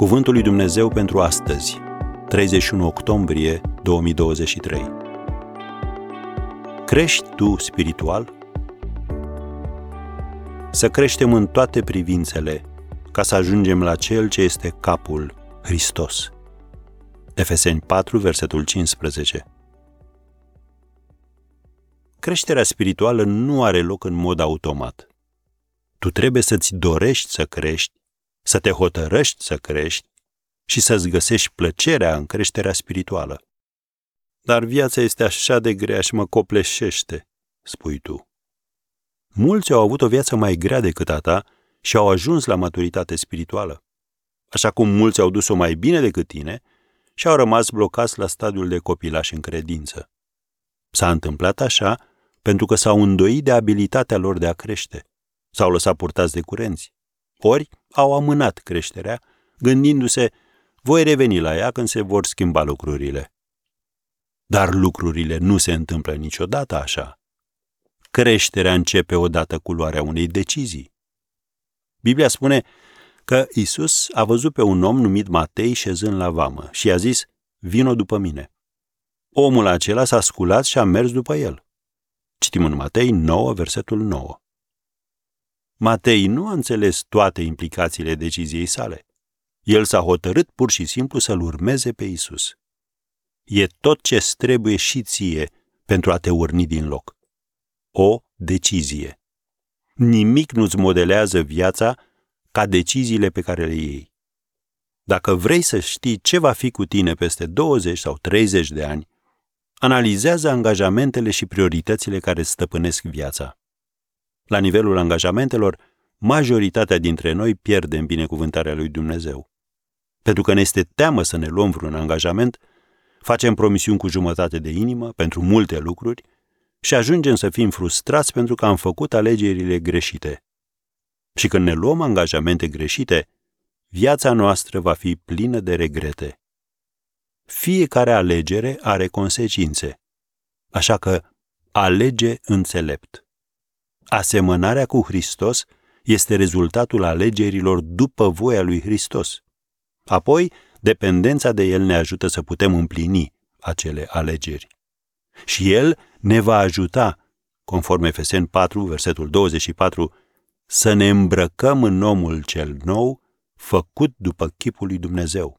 Cuvântul lui Dumnezeu pentru astăzi, 31 octombrie 2023. Crești tu spiritual? Să creștem în toate privințele, ca să ajungem la Cel ce este capul, Hristos. Efeseni 4, versetul 15. Creșterea spirituală nu are loc în mod automat. Tu trebuie să-ți dorești să crești să te hotărăști să crești și să-ți găsești plăcerea în creșterea spirituală. Dar viața este așa de grea și mă copleșește, spui tu. Mulți au avut o viață mai grea decât a ta și au ajuns la maturitate spirituală. Așa cum mulți au dus-o mai bine decât tine și au rămas blocați la stadiul de copilaș în credință. S-a întâmplat așa pentru că s-au îndoit de abilitatea lor de a crește. S-au lăsat purtați de curenți ori au amânat creșterea, gândindu-se, voi reveni la ea când se vor schimba lucrurile. Dar lucrurile nu se întâmplă niciodată așa. Creșterea începe odată cu luarea unei decizii. Biblia spune că Isus a văzut pe un om numit Matei șezând la vamă și a zis, vino după mine. Omul acela s-a sculat și a mers după el. Citim în Matei 9, versetul 9. Matei nu a înțeles toate implicațiile deciziei sale. El s-a hotărât pur și simplu să-l urmeze pe Isus. E tot ce trebuie și ție pentru a te urni din loc. O decizie. Nimic nu-ți modelează viața ca deciziile pe care le iei. Dacă vrei să știi ce va fi cu tine peste 20 sau 30 de ani, analizează angajamentele și prioritățile care stăpânesc viața. La nivelul angajamentelor, majoritatea dintre noi pierdem binecuvântarea lui Dumnezeu. Pentru că ne este teamă să ne luăm vreun angajament, facem promisiuni cu jumătate de inimă pentru multe lucruri și ajungem să fim frustrați pentru că am făcut alegerile greșite. Și când ne luăm angajamente greșite, viața noastră va fi plină de regrete. Fiecare alegere are consecințe, așa că alege înțelept. Asemănarea cu Hristos este rezultatul alegerilor după voia lui Hristos. Apoi, dependența de El ne ajută să putem împlini acele alegeri. Și El ne va ajuta, conform Efesen 4, versetul 24, să ne îmbrăcăm în omul cel nou, făcut după chipul lui Dumnezeu.